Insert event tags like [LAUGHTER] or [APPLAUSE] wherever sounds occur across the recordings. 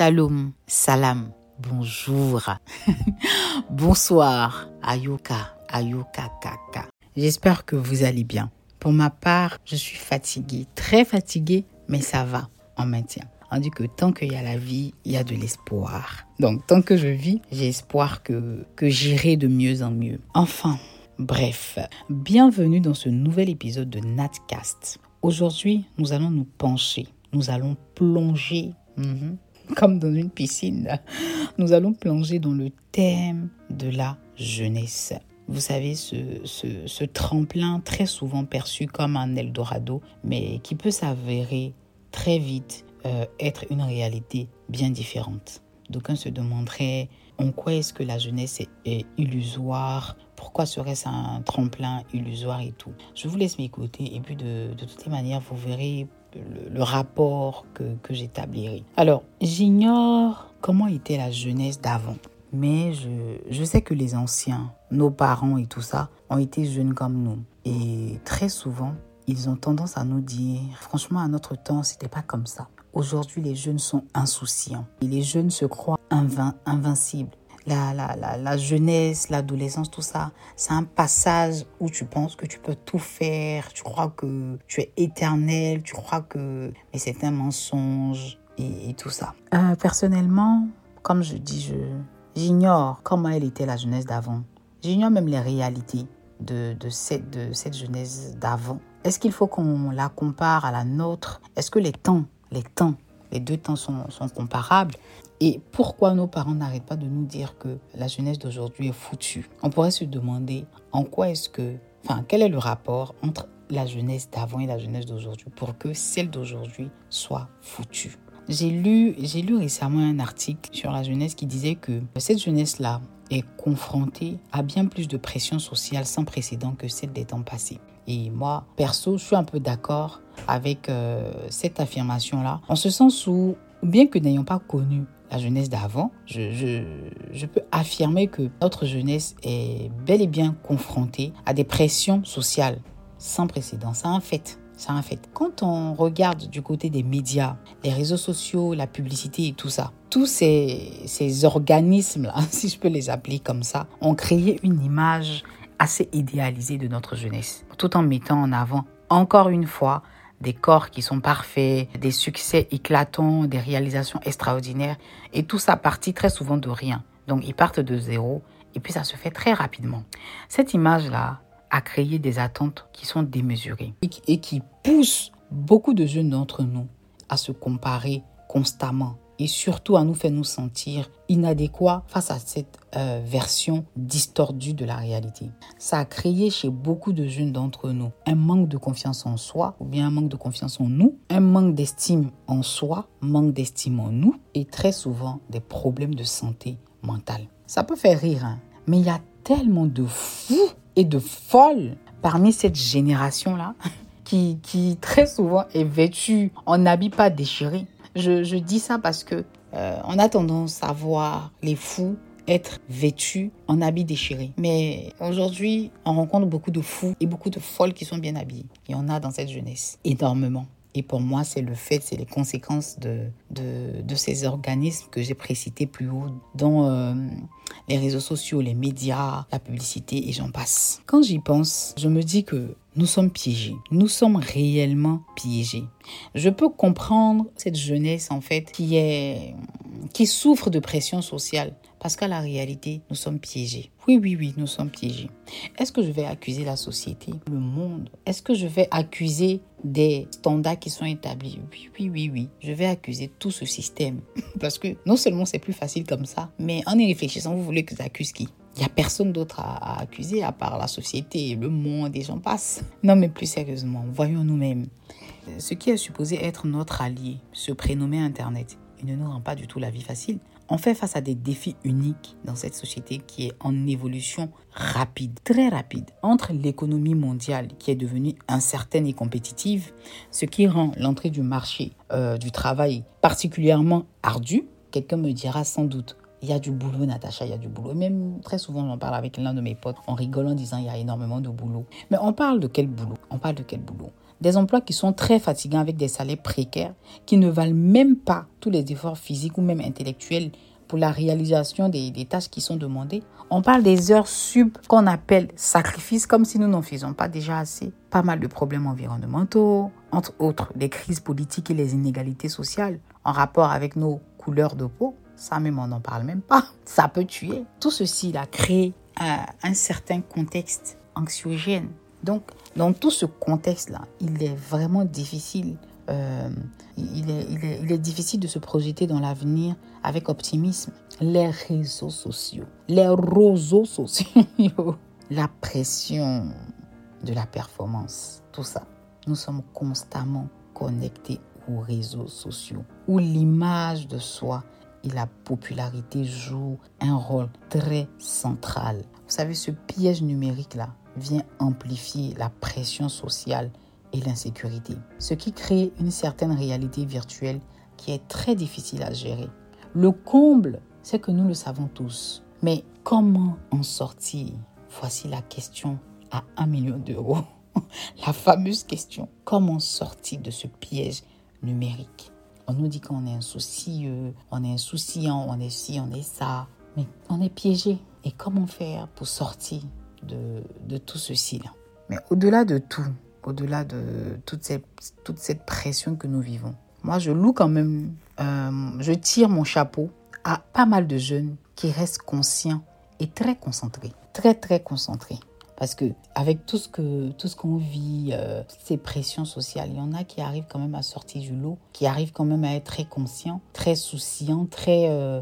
Shalom, salam, bonjour, [LAUGHS] bonsoir, ayoka, ayoka, kaka. J'espère que vous allez bien. Pour ma part, je suis fatiguée, très fatiguée, mais ça va, on maintient. On dit que tant qu'il y a la vie, il y a de l'espoir. Donc, tant que je vis, j'ai espoir que, que j'irai de mieux en mieux. Enfin, bref, bienvenue dans ce nouvel épisode de Natcast. Aujourd'hui, nous allons nous pencher, nous allons plonger, mhm, comme dans une piscine, nous allons plonger dans le thème de la jeunesse. Vous savez, ce, ce, tremplin très souvent perçu comme un Eldorado, mais qui peut s'avérer très vite euh, être une réalité bien différente. D'aucuns se demanderaient en quoi est-ce que la jeunesse est, illusoire, pourquoi serait-ce un tremplin illusoire et tout? Je vous laisse m'écouter et puis de, de toutes les manières, vous verrez le, rapport que, j'établirai. Alors, j'ignore comment était la jeunesse d'avant. Mais je, je, sais que les anciens, nos parents et tout ça, ont été jeunes comme nous. Et très souvent, ils ont tendance à nous dire, franchement, à notre temps, c'était pas comme ça. Aujourd'hui, les jeunes sont insouciants. Et les jeunes se croient invin invincibles. La, la, la, la jeunesse, l'adolescence, tout ça, c'est un passage où tu penses que tu peux tout faire, tu crois que tu es éternel, tu crois que... Mais c'est un mensonge et, tout ça. Euh, personnellement, comme je dis, je j'ignore comment elle était la jeunesse d'avant. J'ignore même les réalités de, de, cette, de cette jeunesse d'avant. Est-ce qu'il faut qu'on la compare à la nôtre? Est-ce que les temps les temps, les deux temps sont, comparables. Et pourquoi nos parents n'arrêtent pas de nous dire que la jeunesse d'aujourd'hui est foutue? On pourrait se demander en quoi est-ce que, enfin, quel est le rapport entre la jeunesse d'avant et la jeunesse d'aujourd'hui pour que celle d'aujourd'hui soit foutue? J'ai lu, j'ai lu récemment un article sur la jeunesse qui disait que cette jeunesse-là est confrontée à bien plus de pression sociale sans précédent que celle des temps passés. Et moi, perso, je suis un peu d'accord avec euh, cette affirmation-là, en ce sens où, bien que n'ayant pas connu la jeunesse d'avant, je, je, peux affirmer que notre jeunesse est bel et bien confrontée à des pressions sociales sans précédent. C'est un fait. C'est un fait. Quand on regarde du côté des médias, les réseaux sociaux, la publicité et tout ça, tous ces, ces organismes-là, [LAUGHS] si je peux les appeler comme ça, ont créé une image assez idéalisée de notre jeunesse, tout en mettant en avant, encore une fois, des corps qui sont parfaits, des succès éclatants, des réalisations extraordinaires, et tout ça partit très souvent de rien. Donc ils partent de zéro, et puis ça se fait très rapidement. Cette image-là a créé des attentes qui sont démesurées et qui poussent beaucoup de jeunes d'entre nous à se comparer constamment et surtout à nous faire nous sentir inadéquats face à cette euh, version distordue de la réalité. Ça a créé chez beaucoup de jeunes d'entre nous un manque de confiance en soi ou bien un manque de confiance en nous, un manque d'estime en soi, manque d'estime en nous et très souvent des problèmes de santé mentale. Ça peut faire rire, hein, mais il y a tellement de fous et de folles parmi cette génération-là [LAUGHS] qui, qui très souvent est vêtue en habits pas déchirés je, dis ça parce que euh, on a tendance à voir les fous être vêtus en habits déchirés. Mais aujourd'hui, on rencontre beaucoup de fous et beaucoup de folles qui sont bien habillés. Et on a dans cette jeunesse énormément. Et pour moi, c'est le fait, c'est les conséquences de, de, de, ces organismes que j'ai précités plus haut, dont euh, les réseaux sociaux, les médias, la publicité et j'en passe. Quand j'y pense, je me dis que nous sommes piégés. Nous sommes réellement piégés. Je peux comprendre cette jeunesse, en fait, qui est, qui souffre de pression sociale. Parce qu'à la réalité, nous sommes piégés. Oui, oui, oui, nous sommes piégés. Est-ce que je vais accuser la société, le monde? Est-ce que je vais accuser des standards qui sont établis? Oui, oui, oui, oui. Je vais accuser tout ce système. [LAUGHS] Parce que non seulement c'est plus facile comme ça, mais en y réfléchissant, vous voulez que j'accuse qui? Il n'y a personne d'autre à, accuser à part la société, le monde et j'en passe. Non, mais plus sérieusement, voyons nous-mêmes. Ce qui est supposé être notre allié, se prénommer Internet, il ne nous rend pas du tout la vie facile. On fait face à des défis uniques dans cette société qui est en évolution rapide, très rapide, entre l'économie mondiale qui est devenue incertaine et compétitive, ce qui rend l'entrée du marché euh, du travail particulièrement ardue. Quelqu'un me dira sans doute, il y a du boulot, Natacha, il y a du boulot. Même très souvent, j'en parle avec l'un de mes potes, en rigolant, en disant il y a énormément de boulot. Mais on parle de quel boulot? On parle de quel boulot? Des emplois qui sont très fatigants avec des salaires précaires, qui ne valent même pas tous les efforts physiques ou même intellectuels pour la réalisation des, tâches qui sont demandées. On parle des heures sub qu'on appelle sacrifices, comme si nous n'en faisons pas déjà assez. Pas mal de problèmes environnementaux, entre autres les crises politiques et les inégalités sociales en rapport avec nos couleurs de peau. Ça même, on n'en parle même pas. [LAUGHS] Ça peut tuer. Tout ceci a créé un, un certain contexte anxiogène. Donc, dans tout ce contexte-là, il est vraiment difficile euh, il, est, il, est, il, est, difficile de se projeter dans l'avenir avec optimisme. Les réseaux sociaux, les réseaux sociaux, [LAUGHS] la pression de la performance, tout ça. Nous sommes constamment connectés aux réseaux sociaux où l'image de soi et la popularité jouent un rôle très central. Vous savez, ce piège numérique-là vient amplifier la pression sociale et l'insécurité, ce qui crée une certaine réalité virtuelle qui est très difficile à gérer. Le comble, c'est que nous le savons tous. Mais comment en sortir? Voici la question à un million d'euros. [LAUGHS] la fameuse question. Comment sortir de ce piège numérique? On nous dit qu'on est insoucieux, on est insouciant, on est ci, on est ça. Mais on est piégé. Et comment faire pour sortir de, tout ceci-là Mais au-delà de tout, au-delà de toute cette, toute cette pression que nous vivons. Moi, je loue quand même, euh, je tire mon chapeau à pas mal de jeunes qui restent conscients et très concentrés, très très concentrés. Parce que avec tout ce que tout ce qu'on vit, euh, ces pressions sociales, il y en a qui arrivent quand même à sortir du lot, qui arrivent quand même à être très conscients, très souciants, très euh,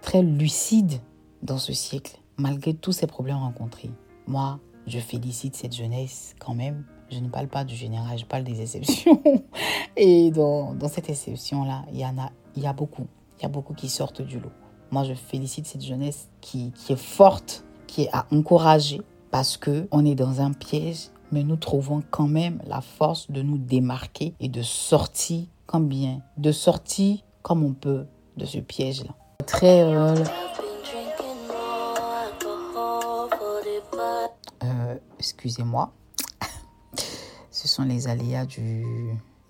très lucides dans ce siècle, malgré tous ces problèmes rencontrés. Moi, je félicite cette jeunesse quand même je ne parle pas du général, je parle des exceptions. [LAUGHS] Et dans, dans cette exception-là, il y en a, il y a beaucoup. Il y a beaucoup qui sortent du lot. Moi, je félicite cette jeunesse qui, qui est forte, qui est à encourager parce que on est dans un piège, mais nous trouvons quand même la force de nous démarquer et de sortir comme bien, de sortir comme on peut de ce piège-là. Très euh, euh, excusez-moi [LAUGHS] ce sont les aléas du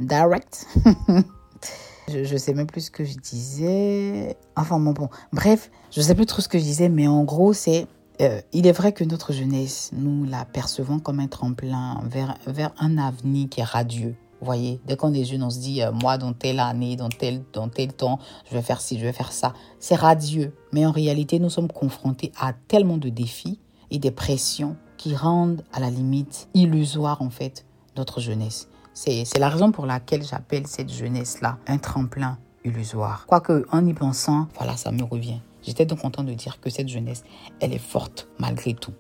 direct. [LAUGHS] je, ne sais même plus ce que je disais. Enfin bon, bon. Bref, je sais plus trop ce que je disais, mais en gros, c'est euh, il est vrai que notre jeunesse, nous la percevons comme un tremplin vers, vers un avenir qui est radieux. Vous voyez, dès qu'on est jeune, on se dit, euh, moi, dans telle année, dans tel, dans tel temps, je vais faire ci, je vais faire ça. C'est radieux. Mais en réalité, nous sommes confrontés à tellement de défis et des pressions qui rendent à la limite illusoire, en fait, notre jeunesse. C'est la raison pour laquelle j'appelle cette jeunesse-là un tremplin illusoire. Quoique, en y pensant, voilà, ça me revient. J'étais donc content de dire que cette jeunesse, elle est forte malgré tout.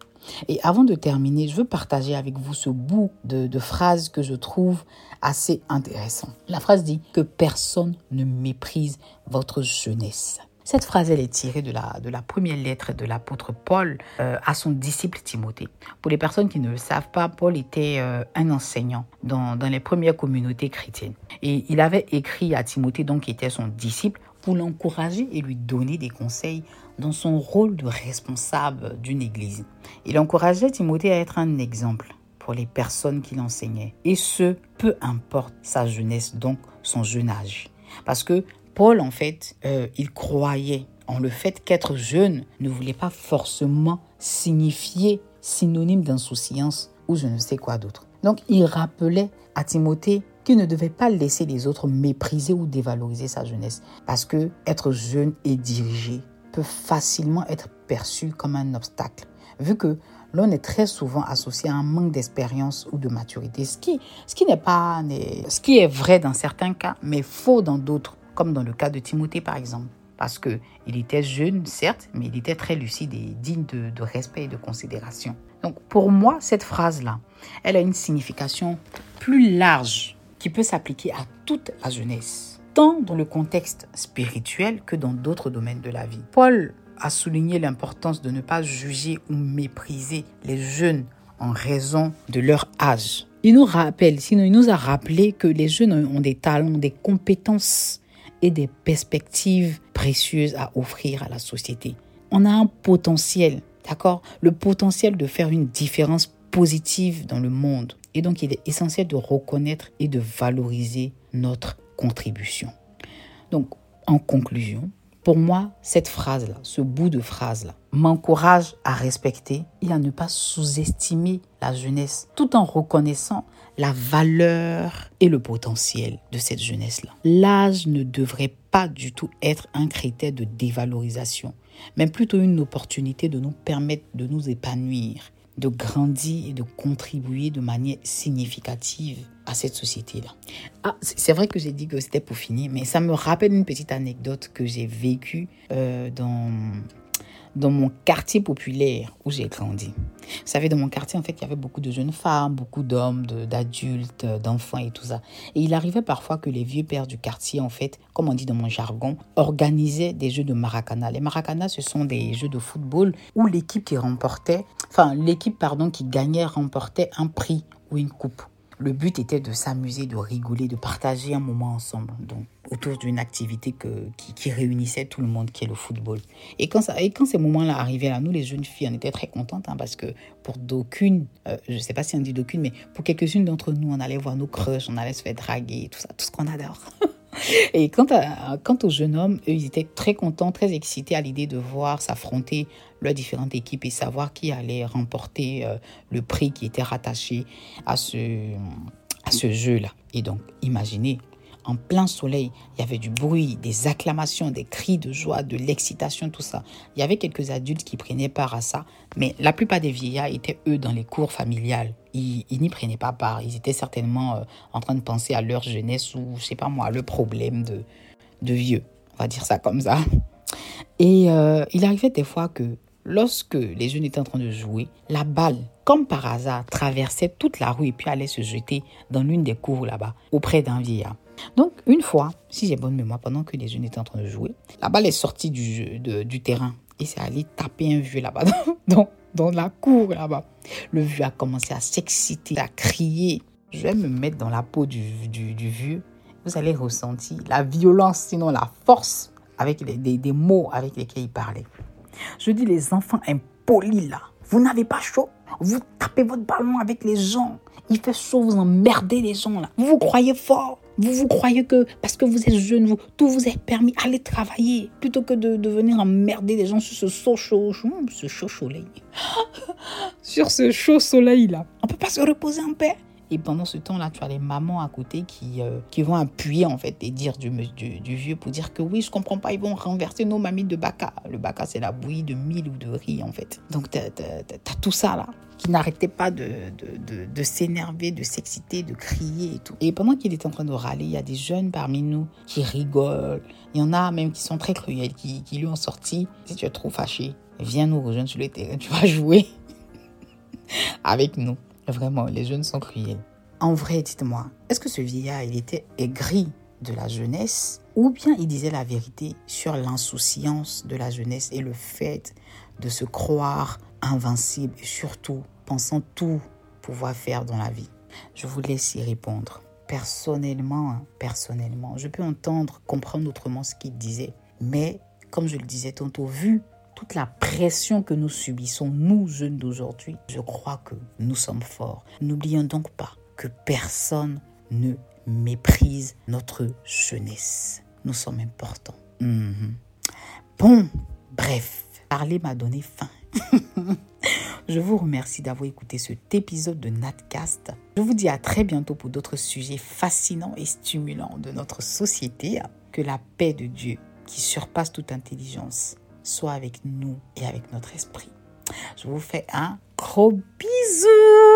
Et avant de terminer, je veux partager avec vous ce bout de, phrase que je trouve assez intéressant. La phrase dit que personne ne méprise votre jeunesse. Cette phrase, elle est tirée de la, de la première lettre de l'apôtre Paul euh, à son disciple Timothée. Pour les personnes qui ne le savent pas, Paul était euh, un enseignant dans, dans les premières communautés chrétiennes. Et il avait écrit à Timothée, donc qui était son disciple, pour l'encourager et lui donner des conseils dans son rôle de responsable d'une église. Il encourageait Timothée à être un exemple pour les personnes qu'il enseignait. Et ce, peu importe sa jeunesse, donc son jeune âge. Parce que Paul, en fait, euh, il croyait en le fait qu'être jeune ne voulait pas forcément signifier synonyme d'insouciance ou je ne sais quoi d'autre. Donc, il rappelait à Timothée qu'il ne devait pas laisser les autres mépriser ou dévaloriser sa jeunesse. Parce que être jeune et dirigé peut facilement être perçu comme un obstacle, vu que l'on est très souvent associé à un manque d'expérience ou de maturité, ce qui, ce qui n'est pas, ce qui est vrai dans certains cas, mais faux dans d'autres comme dans le cas de Timothée par exemple. Parce qu'il était jeune, certes, mais il était très lucide et digne de, de respect et de considération. Donc pour moi, cette phrase-là, elle a une signification plus large qui peut s'appliquer à toute la jeunesse, tant dans le contexte spirituel que dans d'autres domaines de la vie. Paul a souligné l'importance de ne pas juger ou mépriser les jeunes en raison de leur âge. Il nous rappelle, sinon il nous a rappelé que les jeunes ont des talents, des compétences et des perspectives précieuses à offrir à la société. On a un potentiel, d'accord? Le potentiel de faire une différence positive dans le monde. Et donc, il est essentiel de reconnaître et de valoriser notre contribution. Donc, en conclusion, pour moi, cette phrase-là, ce bout de phrase-là, m'encourage à respecter et à ne pas sous-estimer la jeunesse, tout en reconnaissant la valeur et le potentiel de cette jeunesse-là. L'âge ne devrait pas du tout être un critère de dévalorisation, mais plutôt une opportunité de nous permettre de nous épanouir, de grandir et de contribuer de manière significative à cette société-là. Ah, c'est vrai que j'ai dit que c'était pour finir, mais ça me rappelle une petite anecdote que j'ai vécue euh, dans dans mon quartier populaire où j'ai grandi. Vous savez, dans mon quartier, en fait, il y avait beaucoup de jeunes femmes, beaucoup d'hommes, d'adultes, d'enfants et tout ça. Et il arrivait parfois que les vieux pères du quartier, en fait, comme on dit dans mon jargon, organisaient des jeux de maracana. Les maracana, ce sont des jeux de football où l'équipe qui remportait, enfin, l'équipe, pardon, qui gagnait remportait un prix ou une coupe. Le but était de s'amuser, de rigoler, de partager un moment ensemble, donc autour d'une activité que, qui, réunissait tout le monde, qui est le football. Et quand, ça, et quand ces moments-là arrivaient là, nous les jeunes filles, on était très contentes hein, parce que pour d'aucune, euh, je ne sais pas si on dit d'aucune, mais pour quelques-unes d'entre nous, on allait voir nos crushs, on allait se faire draguer, tout ça, tout ce qu'on adore. [LAUGHS] [LAUGHS] Et quant, à, quant aux jeunes hommes, eux, ils étaient très contents, très excités à l'idée de voir s'affronter leurs différentes équipes et savoir qui allait remporter euh, le prix qui était rattaché à ce, à ce jeu-là. Et donc, imaginez, en plein soleil, il y avait du bruit, des acclamations, des cris de joie, de l'excitation, tout ça. Il y avait quelques adultes qui prenaient part à ça, mais la plupart des vieillards étaient, eux, dans les cours familiales. Ils, n'y prenaient pas part. Ils étaient certainement euh, en train de penser à leur jeunesse ou, je sais pas moi, le problème de, de vieux. On va dire ça comme ça. Et euh, il arrivait des fois que lorsque les jeunes étaient en train de jouer, la balle, comme par hasard, traversait toute la rue et puis allait se jeter dans l'une des cours là-bas, auprès d'un vieillard. Donc, une fois, si j'ai bonne mémoire, pendant que les jeunes étaient en train de jouer, la balle est sortie du, du terrain et c'est allé taper un vieux là-bas, [LAUGHS] dans, dans la cour là-bas. Le vieux a commencé à s'exciter, à crier. Je vais me mettre dans la peau du, du, vieux. Vous allez ressentir la violence, sinon la force avec les, des, des mots avec lesquels il parlait. Je dis les enfants impolis là, vous n'avez pas chaud? Vous tapez votre ballon avec les gens. Il fait chaud, vous emmerdez les gens là. Vous vous croyez fort? Vous vous croyez que parce que vous êtes jeune, vous, tout vous est permis, allez travailler plutôt que de, de venir emmerder les gens sur ce chaud, chaud, ce chaud soleil. sur ce chaud soleil là. On peut pas se reposer en paix? Et pendant ce temps-là, tu as les mamans à côté qui, euh, qui vont appuyer en fait et dire du, vieux pour dire que oui, je comprends pas, ils vont renverser nos mamies de baka. Le baka, c'est la bouillie de mille ou de riz en fait. Donc, tu as, tout ça là qui n'arrêtait pas de, de, de, s'énerver, de s'exciter, de crier et tout. Et pendant qu'il est en train de râler, il y a des jeunes parmi nous qui rigolent. Il y en a même qui sont très cruels, qui, qui lui ont sorti. Si tu es trop fâché, viens nous rejoindre sur le terrain, tu vas jouer [LAUGHS] avec nous. Vraiment, les jeunes sont cruels. En vrai, dites-moi, est-ce que ce vieillard, il était aigri de la jeunesse ou bien il disait la vérité sur l'insouciance de la jeunesse et le fait de se croire invincible et surtout pensant tout pouvoir faire dans la vie? Je vous laisse y répondre. Personnellement, hein, personnellement, je peux entendre, comprendre autrement ce qu'il disait. Mais, comme je le disais tantôt, vu toute la pression que nous subissons, nous jeunes d'aujourd'hui, je crois que nous sommes forts. N'oublions donc pas que personne ne méprise notre jeunesse. Nous sommes importants. Mhm. Bon, bref, parler m'a donné faim. [LAUGHS] Je vous remercie d'avoir écouté cet épisode de Natcast. Je vous dis à très bientôt pour d'autres sujets fascinants et stimulants de notre société. Que la paix de Dieu, qui surpasse toute intelligence, soit avec nous et avec notre esprit. Je vous fais un gros bisou